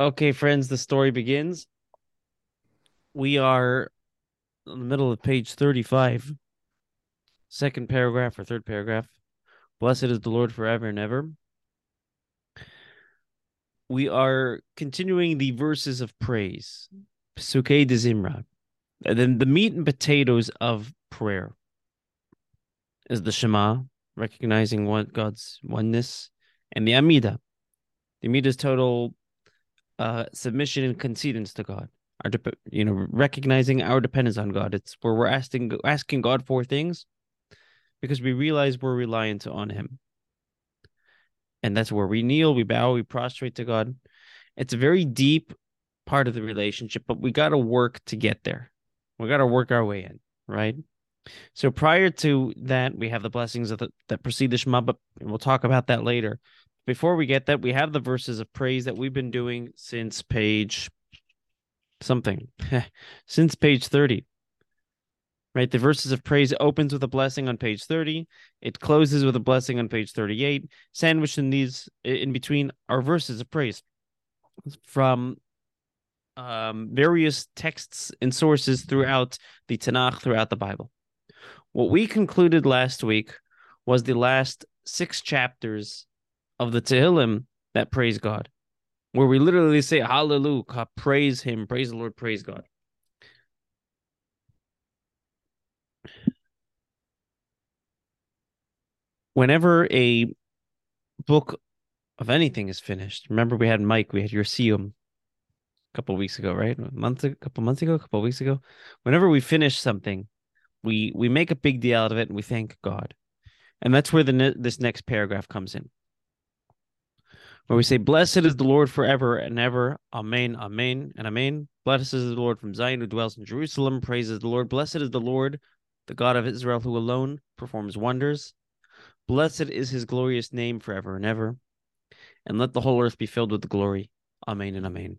Okay, friends, the story begins. We are in the middle of page 35, second paragraph or third paragraph. Blessed is the Lord forever and ever. We are continuing the verses of praise, Pesukei de Zimra. And then the meat and potatoes of prayer is the Shema, recognizing what God's oneness, and the Amida. The Amida is total uh, submission and concedence to God. Our, de- you know, recognizing our dependence on God. It's where we're asking asking God for things because we realize we're reliant on Him, and that's where we kneel, we bow, we prostrate to God. It's a very deep part of the relationship, but we got to work to get there. We got to work our way in, right? So prior to that, we have the blessings of the, that precede the Shema, but we'll talk about that later. Before we get that, we have the verses of praise that we've been doing since page something, since page 30. Right? The verses of praise opens with a blessing on page 30. It closes with a blessing on page 38. Sandwiched in these in between are verses of praise from um, various texts and sources throughout the Tanakh, throughout the Bible. What we concluded last week was the last six chapters of the Tehillim that praise God, where we literally say Hallelujah, praise Him, praise the Lord, praise God. Whenever a book of anything is finished, remember we had Mike, we had your Siyum a couple weeks ago, right? A month, a couple months ago, a couple weeks ago. Whenever we finish something, we we make a big deal out of it and we thank God, and that's where the this next paragraph comes in where we say, Blessed is the Lord forever and ever. Amen, Amen, and Amen. Blessed is the Lord from Zion who dwells in Jerusalem. Praises the Lord. Blessed is the Lord, the God of Israel, who alone performs wonders. Blessed is his glorious name forever and ever. And let the whole earth be filled with the glory. Amen and Amen.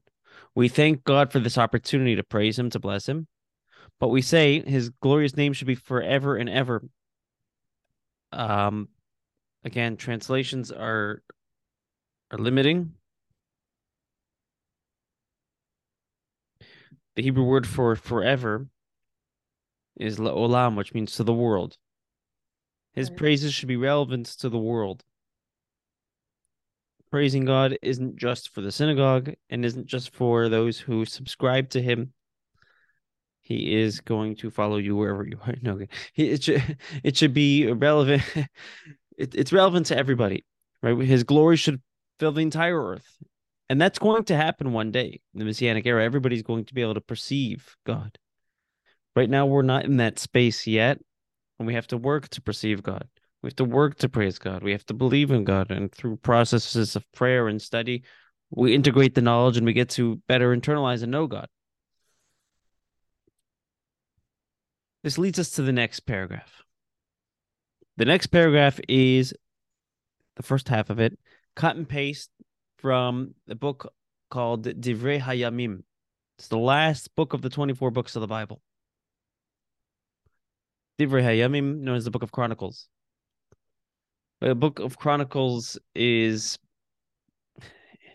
We thank God for this opportunity to praise him, to bless him. But we say his glorious name should be forever and ever. Um, again, translations are are limiting. The Hebrew word for forever is la'olam, which means to the world. His right. praises should be relevant to the world. Praising God isn't just for the synagogue and isn't just for those who subscribe to him. He is going to follow you wherever you are. No, it should it should be relevant. It, it's relevant to everybody, right? His glory should fill the entire earth. And that's going to happen one day in the Messianic era. Everybody's going to be able to perceive God. Right now, we're not in that space yet. And we have to work to perceive God. We have to work to praise God. We have to believe in God. And through processes of prayer and study, we integrate the knowledge and we get to better internalize and know God. This leads us to the next paragraph. The next paragraph is the first half of it cut and paste from the book called Divrei Hayamim. It's the last book of the 24 books of the Bible. Divrei Hayamim, known as the Book of Chronicles. The Book of Chronicles is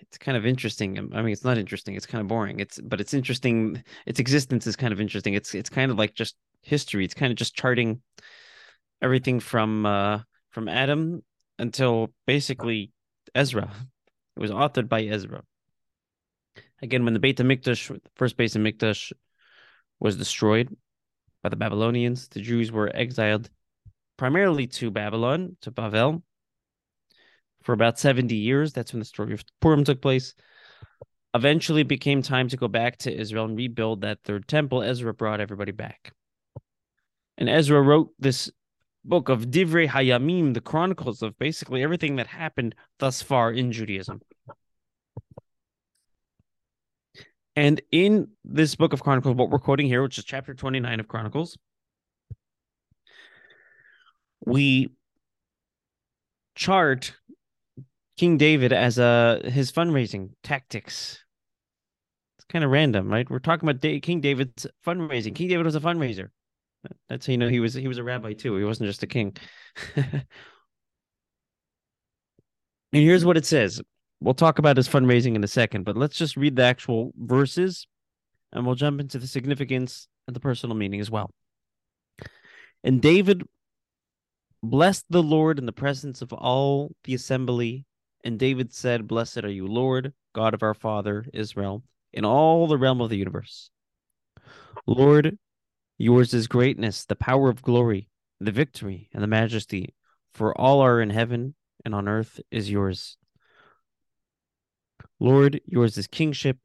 it's kind of interesting. I mean, it's not interesting. It's kind of boring. It's but it's interesting. Its existence is kind of interesting. It's it's kind of like just history. It's kind of just charting everything from uh from Adam until basically Ezra. It was authored by Ezra. Again, when the Beit HaMikdash, the first Beit HaMikdash, was destroyed by the Babylonians, the Jews were exiled primarily to Babylon, to Bavel, for about 70 years. That's when the story of Purim took place. Eventually, it became time to go back to Israel and rebuild that third temple. Ezra brought everybody back. And Ezra wrote this book of Divrei Hayamim, the chronicles of basically everything that happened thus far in Judaism. And in this book of Chronicles, what we're quoting here, which is chapter 29 of Chronicles, we chart King David as a his fundraising tactics. It's kind of random, right? We're talking about King David's fundraising. King David was a fundraiser. That's how you know he was he was a rabbi too. He wasn't just a king. and here's what it says. we'll talk about his fundraising in a second, but let's just read the actual verses and we'll jump into the significance and the personal meaning as well. And David blessed the Lord in the presence of all the assembly. And David said, Blessed are you, Lord, God of our father Israel, in all the realm of the universe. Lord, yours is greatness, the power of glory, the victory, and the majesty, for all are in heaven and on earth is yours. Lord, yours is kingship,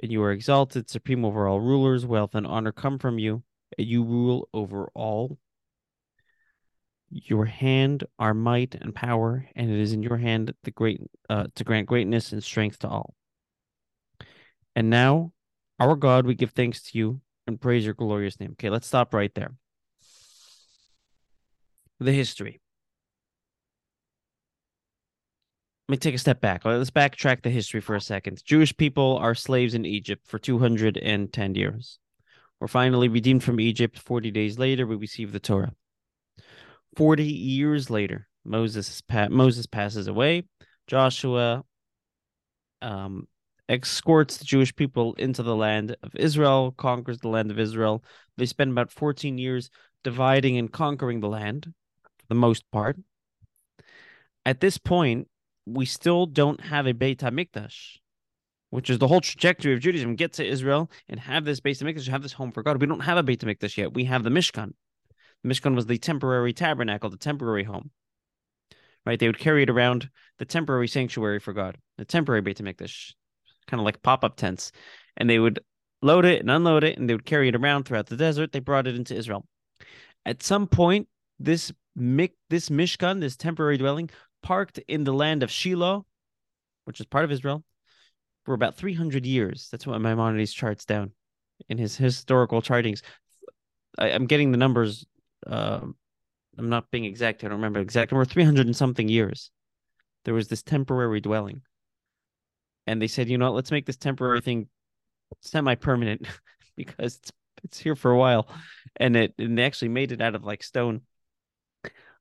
and you are exalted, supreme over all rulers. Wealth and honor come from you, and you rule over all. Your hand are might and power, and it is in your hand the great uh, to grant greatness and strength to all. And now, our God, we give thanks to you and praise your glorious name. Okay, let's stop right there. The history. Let me take a step back. Let's backtrack the history for a second. Jewish people are slaves in Egypt for 210 years. We're finally redeemed from Egypt. 40 days later, we receive the Torah. 40 years later, Moses Moses passes away. Joshua um, escorts the Jewish people into the land of Israel, conquers the land of Israel. They spend about 14 years dividing and conquering the land for the most part. At this point, we still don't have a Beit HaMikdash, which is the whole trajectory of Judaism. Get to Israel and have this Beit HaMikdash, have this home for God. We don't have a Beit HaMikdash yet. We have the Mishkan. The Mishkan was the temporary tabernacle, the temporary home. Right? They would carry it around the temporary sanctuary for God, the temporary Beit HaMikdash, kind of like pop-up tents. And they would load it and unload it, and they would carry it around throughout the desert. They brought it into Israel. At some point, this this Mishkan, this temporary dwelling, parked in the land of Shiloh, which is part of Israel, for about 300 years. That's what Maimonides charts down in his historical chartings. I, am getting the numbers uh, I'm not being exact. I don't remember exact number. Three hundred and something years, there was this temporary dwelling, and they said, you know, what, let's make this temporary thing semi-permanent because it's it's here for a while, and it and they actually made it out of like stone.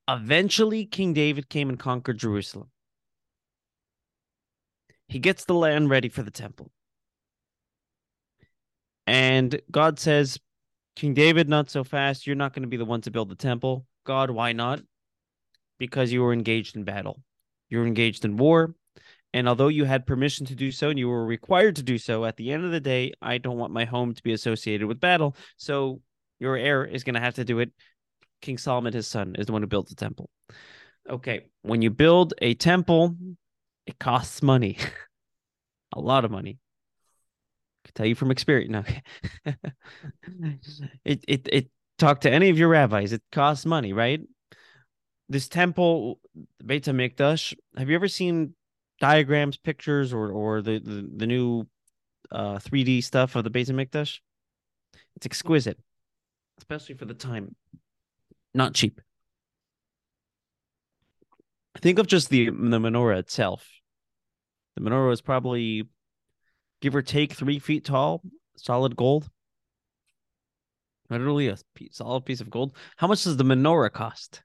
Eventually, King David came and conquered Jerusalem. He gets the land ready for the temple. And God says, King David, not so fast. You're not going to be the one to build the temple. God, why not? Because you were engaged in battle. You were engaged in war. And although you had permission to do so and you were required to do so, at the end of the day, I don't want my home to be associated with battle. So your heir is going to have to do it. King Solomon, his son, is the one who built the temple. Okay. When you build a temple, it costs money, a lot of money I can tell you from experience. No. it it it talk to any of your rabbis. It costs money, right? This temple, Beit Hamikdash. Have you ever seen diagrams, pictures, or or the the, the new uh 3D stuff of the Beit Hamikdash? It's exquisite, especially for the time. Not cheap. Think of just the the menorah itself. The menorah is probably give or take three feet tall, solid gold. Literally a solid piece of gold. How much does the menorah cost?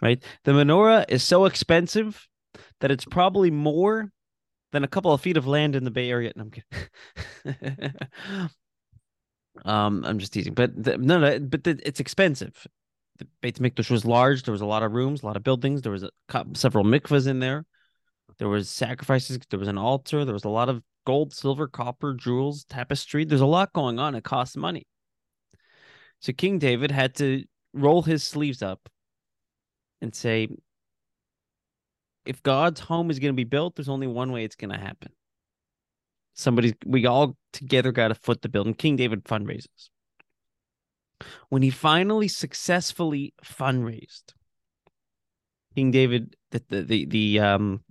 Right, the menorah is so expensive that it's probably more than a couple of feet of land in the Bay Area. No, I'm kidding. um, I'm just teasing, but the, no, no, but the, it's expensive. The Beit Mikdash was large. There was a lot of rooms, a lot of buildings. There was a, several mikvahs in there. There was sacrifices. There was an altar. There was a lot of gold, silver, copper, jewels, tapestry. There's a lot going on. It costs money. So King David had to roll his sleeves up and say, if God's home is going to be built, there's only one way it's going to happen. Somebody, we all together got to foot the bill. And King David fundraises. When he finally successfully fundraised, King David, the the the, the um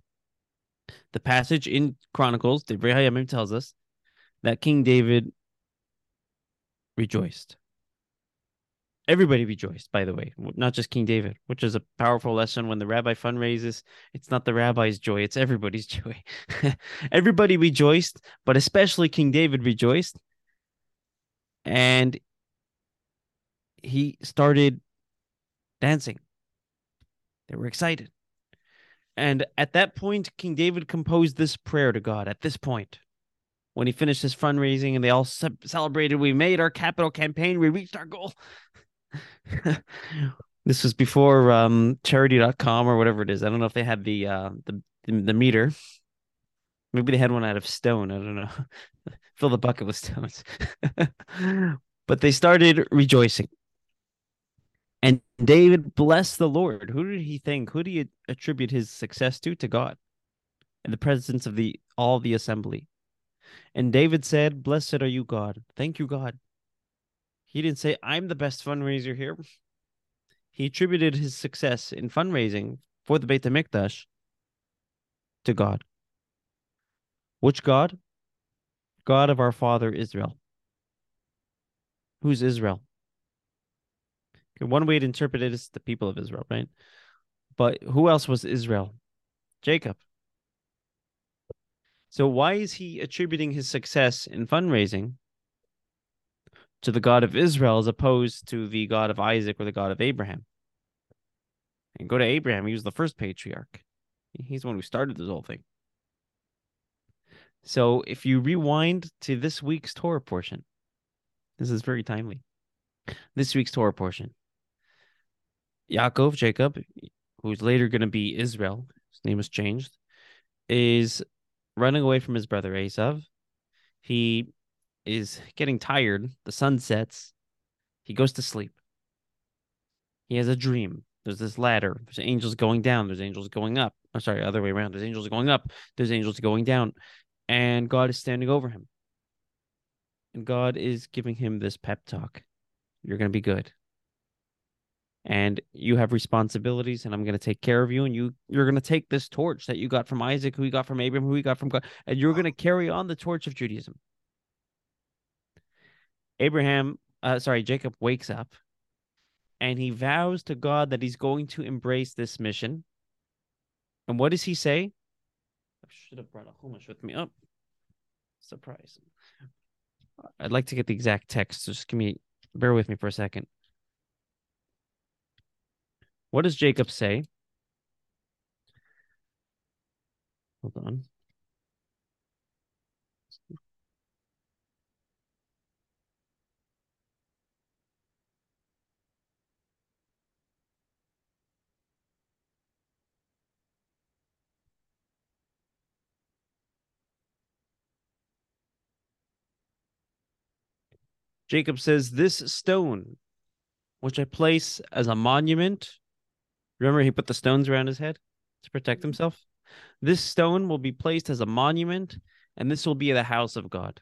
the passage in Chronicles, the Hayamim tells us that King David rejoiced. Everybody rejoiced, by the way, not just King David, which is a powerful lesson when the rabbi fundraises. It's not the rabbi's joy, it's everybody's joy. Everybody rejoiced, but especially King David rejoiced. And he started dancing. They were excited. And at that point, King David composed this prayer to God. At this point, when he finished his fundraising and they all celebrated, we made our capital campaign, we reached our goal. this was before um, Charidy.com or whatever it is. I don't know if they had the uh, the, the, meter. Maybe they had one out of stone. I don't know. Fill the bucket with stones. but they started rejoicing. And David blessed the Lord. Who did he think? Who did he attribute his success to? To God, in the presence of the all the assembly. And David said, "Blessed are you, God. Thank you, God." He didn't say, "I'm the best fundraiser here." He attributed his success in fundraising for the Beit Hamikdash to God. Which God? God of our father Israel. Who's Israel? One way to interpret it is the people of Israel, right? But who else was Israel? Jacob. So why is he attributing his success in fundraising to the God of Israel as opposed to the God of Isaac or the God of Abraham? And go to Abraham, he was the first patriarch. He's the one who started this whole thing. So if you rewind to this week's Torah portion, this is very timely. This week's Torah portion. Yaakov, Jacob, who's later going to be Israel, his name was changed, is running away from his brother Esav. He is getting tired. The sun sets. He goes to sleep. He has a dream. There's this ladder. There's angels going down. There's angels going up. I'm sorry, other way around. There's angels going up. There's angels going down. And God is standing over him. And God is giving him this pep talk. You're going to be good and you have responsibilities and i'm going to take care of you and you you're going to take this torch that you got from isaac who you got from abraham who you got from god and you're going to carry on the torch of judaism abraham uh, sorry jacob wakes up and he vows to god that he's going to embrace this mission. And what does he say? I should have brought a chumash with me. Up oh, surprise. I'd like to get the exact text so just give me bear with me for a second. What does Jacob say? Hold on. Jacob says, This stone, which I place as a monument Remember, he put the stones around his head to protect himself. This stone will be placed as a monument, and this will be the house of God.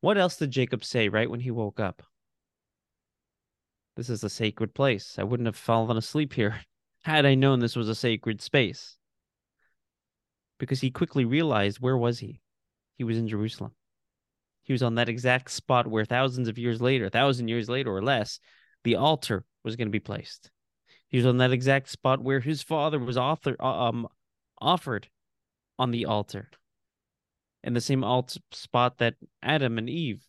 What else did Jacob say right when he woke up? This is a sacred place. I wouldn't have fallen asleep here had I known this was a sacred space. Because he quickly realized where was he? He was in Jerusalem. He was on that exact spot where thousands of years later, thousand years later or less, the altar was going to be placed. He was on that exact spot where his father was author, uh, um, offered on the altar, in the same alt spot that Adam and Eve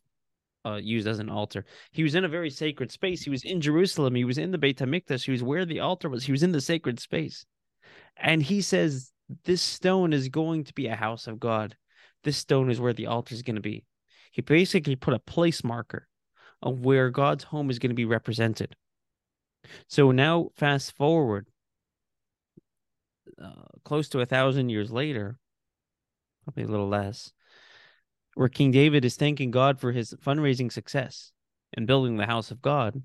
uh, used as an altar. He was in a very sacred space. He was in Jerusalem. He was in the Beit Hamikdash. He was where the altar was. He was in the sacred space, and he says this stone is going to be a house of God. This stone is where the altar is going to be. He basically put a place marker of where God's home is going to be represented. So now, fast forward, uh, close to a thousand years later, probably a little less, where King David is thanking God for his fundraising success and building the house of God.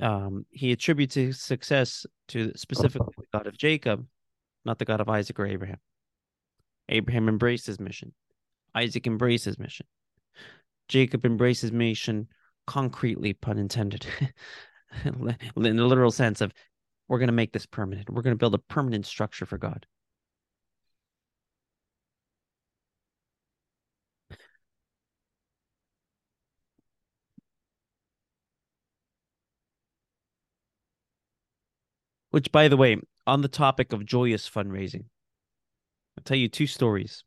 Um, he attributes his success to specifically the God of Jacob, not the God of Isaac or Abraham. Abraham embraced his mission. Isaac embraced his mission. Jacob embraced his mission concretely, pun intended, in the literal sense of we're going to make this permanent. We're going to build a permanent structure for God. Which, by the way, on the topic of joyous fundraising, tell you two stories.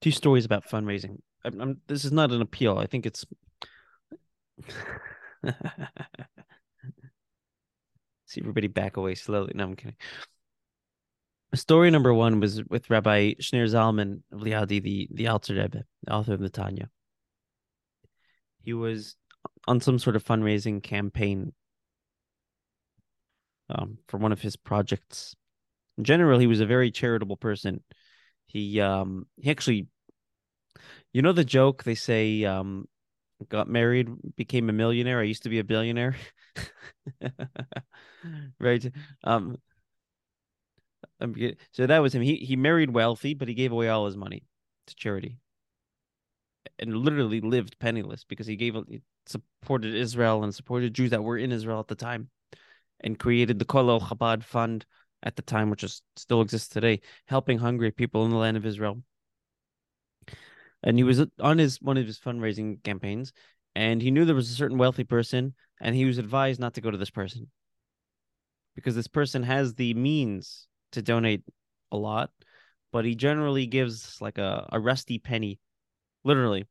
Two stories about fundraising. I'm, I'm, this is not an appeal. I think it's See everybody back away slowly. No, I'm kidding. Story number one was with Rabbi Shneur Zalman of Liadi, the, the Alter Rebbe, the author of the Tanya. He was on some sort of fundraising campaign um, for one of his projects. In general, he was a very charitable person. He um he actually, you know the joke they say um got married, became a millionaire. I used to be a billionaire. right. Um so that was him. He he married wealthy, but he gave away all his money to charity. And literally lived penniless because he gave he supported Israel and supported Jews that were in Israel at the time and created the Kolel Chabad Fund at the time, which is still exists today, helping hungry people in the land of Israel. And he was on his one of his fundraising campaigns and he knew there was a certain wealthy person and he was advised not to go to this person. Because this person has the means to donate a lot but he generally gives like a, a rusty penny literally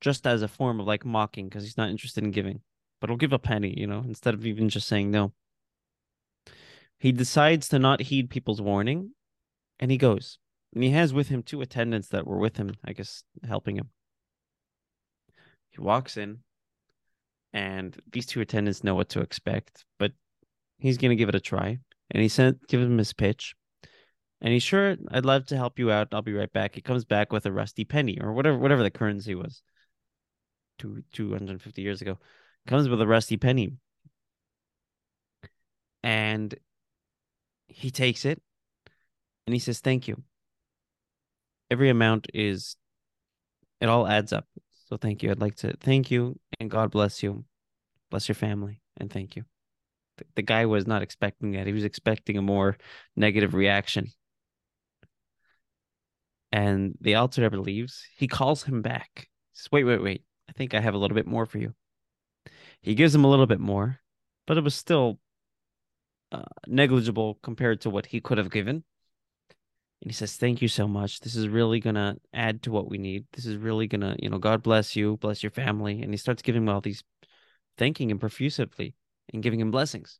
just as a form of like mocking because he's not interested in giving. But he'll give a penny you know instead of even just saying no he decides to not heed people's warning and he goes and he has with him two attendants that were with him, I guess, helping him. He walks in, and these two attendants know what to expect, but he's going to give it a try. And he sent, give him his pitch. And he's sure, I'd love to help you out. I'll be right back. He comes back with a rusty penny or whatever, whatever the currency was. Two, 250 years ago. Comes with a rusty penny. And he takes it and he says, Thank you every amount is it all adds up. So thank you. I'd like to thank you and God bless you. Bless your family and thank you. The, the guy was not expecting that. He was expecting a more negative reaction. And the Alter Rebbe leaves. He calls him back. He says, wait, wait, wait. I think I have a little bit more for you. He gives him a little bit more, but it was still uh, negligible compared to what he could have given. And he says, Thank you so much. This is really to add to what we need. This is really to, you know, God bless you, bless your family. And he starts giving him all these, thanking him profusively and giving him blessings.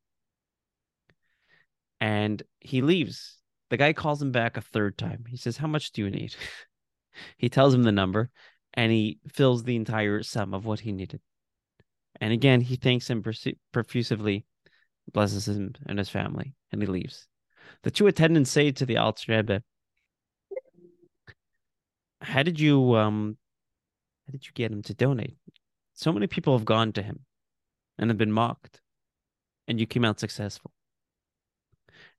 And he leaves. The guy calls him back a third time. He says, How much do you need? he tells him the number and he fills the entire sum of what he needed. And again, he thanks him profusively, blesses him and his family, and he leaves. The two attendants say to the Alter Rebbe, "How did you um, how did you get him to donate? So many people have gone to him, and have been mocked, and you came out successful."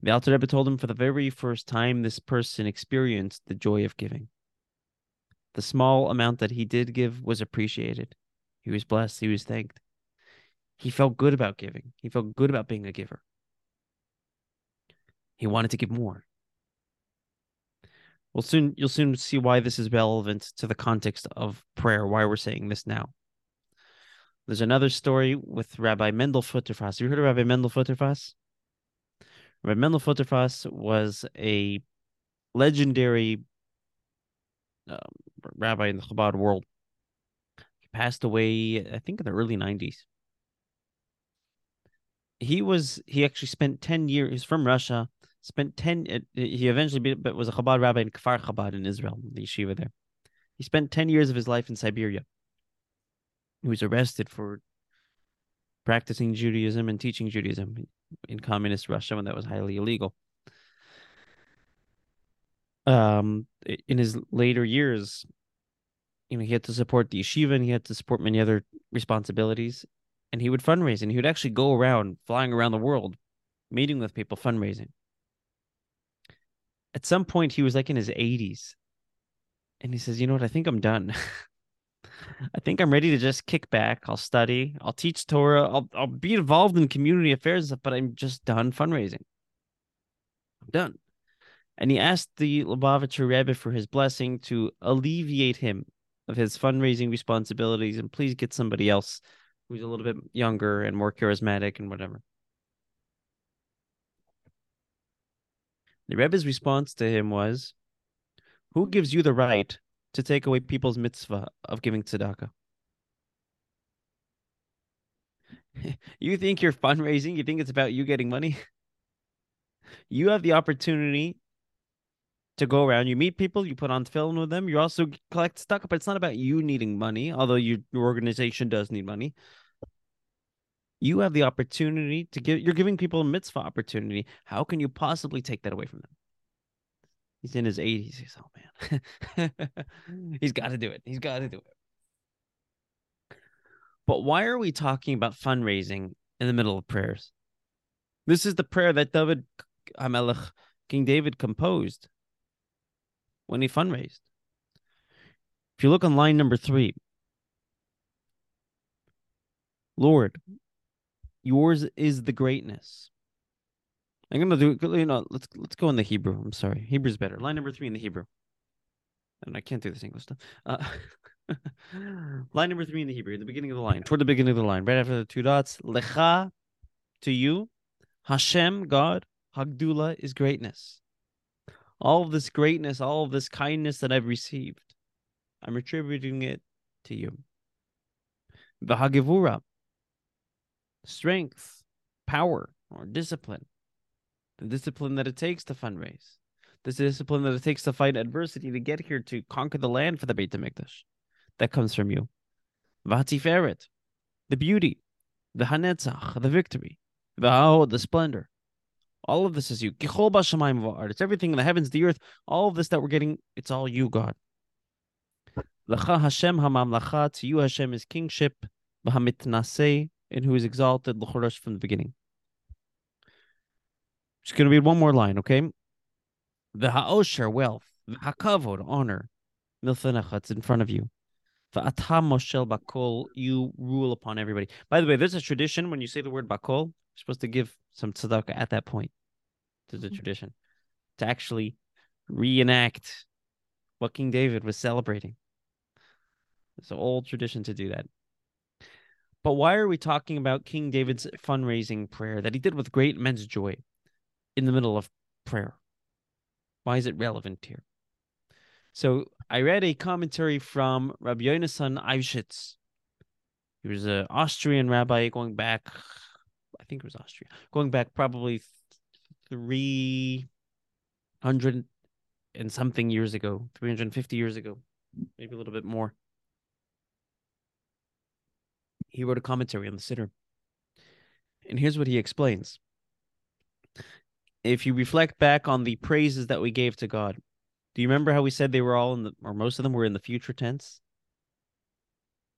The Alter Rebbe told him for the very first time this person experienced the joy of giving. The small amount that he did give was appreciated. He was blessed. He was thanked. He felt good about giving. He felt good about being a giver. He wanted to give more. Well, soon you'll soon see why this is relevant to the context of prayer. Why we're saying this now. There's another story with Rabbi Mendel Futterfass. Have you heard of Rabbi Mendel Futterfass? Rabbi Mendel Futterfass was a legendary um, rabbi in the Chabad world. He passed away, I think, in the early 90s. He was, he actually spent 10 years, he's from Russia spent 10 he eventually but was a Chabad rabbi in Kfar Chabad in Israel, the yeshiva there. He spent 10 years of his life in Siberia. He was arrested for practicing Judaism and teaching Judaism in communist Russia when that was highly illegal. Um, in his later years, you know, he had to support the yeshiva and he had to support many other responsibilities. And he would fundraise and he would actually go around flying around the world, meeting with people, fundraising. At some point he was like in his 80s and he says you know what? I think i'm done. I think i'm ready to just kick back. I'll study. I'll teach torah. I'll, I'll be involved in community affairs but i'm just done fundraising. I'm done. And he asked the Lubavitcher Rebbe for his blessing to alleviate him of his fundraising responsibilities and please get somebody else who's a little bit younger and more charismatic and whatever. The Rebbe's response to him was, Who gives you the right to take away people's mitzvah of giving tzedakah? you think you're fundraising? You think it's about you getting money? You have the opportunity to go around. You meet people, you put on tefillin with them. You also collect stuff, but it's not about you needing money, although you, your organization does need money. You have the opportunity to give. You're giving people a mitzvah opportunity. How can you possibly take that away from them? He's in his 80s. He's oh man, he's got to do it. He's got to do it. But why are we talking about fundraising in the middle of prayers? This is the prayer that David Hamelech, King David composed when he fundraised. If you look on line number three, Lord, yours is the greatness. I'm gonna do you know, let's let's go in the Hebrew. I'm sorry. Hebrew's better. Line number three in the Hebrew. And I can't do this English stuff. Uh, line number three in the Hebrew, the beginning of the line, toward the beginning of the line, right after the two dots. Lecha to you, Hashem, God, Hagdula is greatness. All of this greatness, all of this kindness that I've received, I'm attributing it to you. Vahagivura, strength, power, or discipline. The discipline that it takes to fundraise. The discipline that it takes to fight adversity to get here to conquer the land for the Beit HaMikdash. That comes from you. Vatiferet, the beauty, the Hanetzach, the victory, the the splendor. All of this is you. It's everything in the heavens, the earth, all of this that we're getting, it's all you, God. Lacha Hashem hamamlacha, to you Hashem is kingship, v'hamitnaseh, in who is exalted, l'chorash from the beginning. Just going to read one more line, okay? The ha'osher, wealth, the hakavod, honor, milfanecha, it's in front of you. Va'atam moshel bakol, you rule upon everybody. By the way, there's a tradition when you say the word bakol, you're supposed to give some tzedakah at that point to the mm-hmm. tradition to actually reenact what King David was celebrating. It's an old tradition to do that. But why are we talking about King David's fundraising prayer that he did with great immense joy? in the middle of prayer. Why is it relevant here? So I read a commentary from Rabbi Yonasan Eibschitz. He was an Austrian rabbi going back, I think it was Austria, going back probably 300 and something years ago, 350 years ago, maybe a little bit more. He wrote a commentary on the Siddur. And here's what he explains if you reflect back on the praises that we gave to God, do you remember how we said they were all in the, or most of them were in the future tense?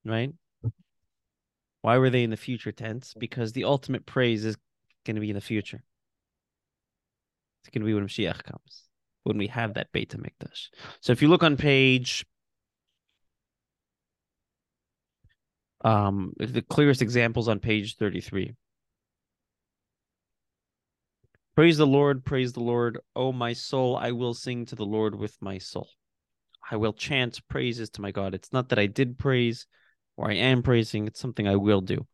Right? Why were they in the future tense? Because the ultimate praise is going to be in the future. It's going to be when Mashiach comes, when we have that Beit HaMikdash. So if you look on page, um, the clearest examples on page 33. Praise the Lord, praise the Lord. O my soul, I will sing to the Lord with my soul. I will chant praises to my God. It's not that I did praise or I am praising, it's something I will do.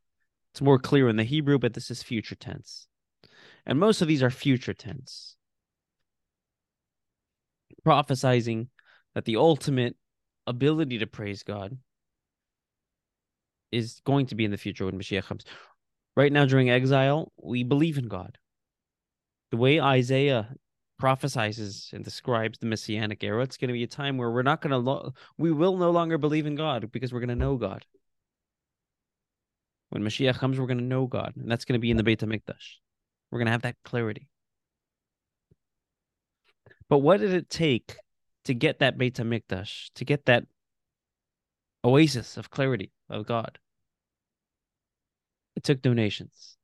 It's more clear in the Hebrew, but this is future tense. And most of these are future tense. Prophesizing that the ultimate ability to praise God is going to be in the future when Mashiach comes. Right now, during exile, we believe in God the way Isaiah prophesizes and describes the messianic era, it's going to be a time where we're not going to, lo- we will no longer believe in God because we're going to know God. When Mashiach comes, we're going to know God, and that's going to be in the Beit HaMikdash. We're going to have that clarity. But what did it take to get that Beit HaMikdash, to get that oasis of clarity of God? It took donations.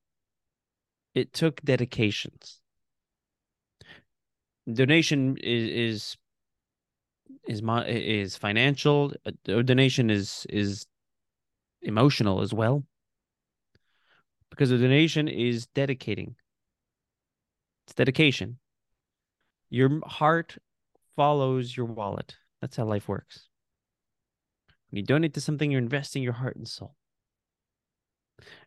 It took dedications donation is is is is financial. A donation is is emotional as well, because a donation is dedicating. It's dedication. Your heart follows your wallet. That's how life works. When you donate to something, you're investing your heart and soul.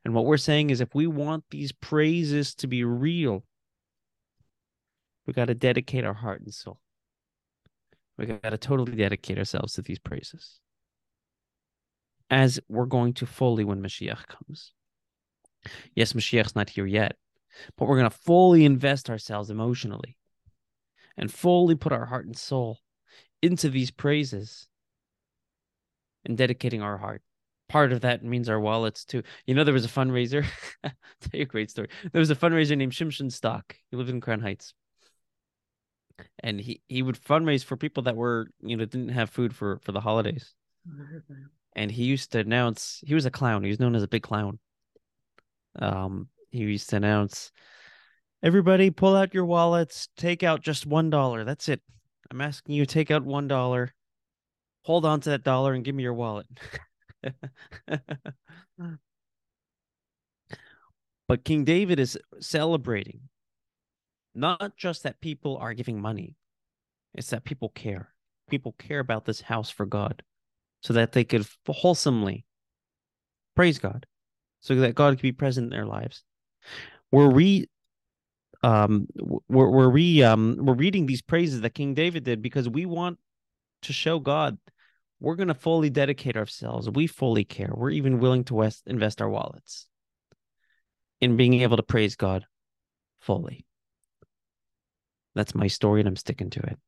And what we're saying is if we want these praises to be real, we got to dedicate our heart and soul. We got to totally dedicate ourselves to these praises as we're going to fully when Mashiach comes. Yes, Mashiach's not here yet, but we're going to fully invest ourselves emotionally and fully put our heart and soul into these praises and dedicating our heart. Part of that means our wallets too. You know, there was a fundraiser. tell you a great story. There was a fundraiser named Shimshon Stock. He lived in Crown Heights. And he, he would fundraise for people that were, you know, didn't have food for, for the holidays. And he used to announce, he was a clown. He was known as a big clown. Um, he used to announce, everybody pull out your wallets, take out just one dollar. That's it. I'm asking you to take out one dollar, hold on to that dollar, and give me your wallet. but King David is celebrating not just that people are giving money, it's that people care. People care about this house for God so that they could wholesomely praise God, so that God could be present in their lives. We're re um we're we're re um we're reading these praises that King David did because we want to show God we're going to fully dedicate ourselves. We fully care. We're even willing to invest our wallets in being able to praise God fully. That's my story, and I'm sticking to it.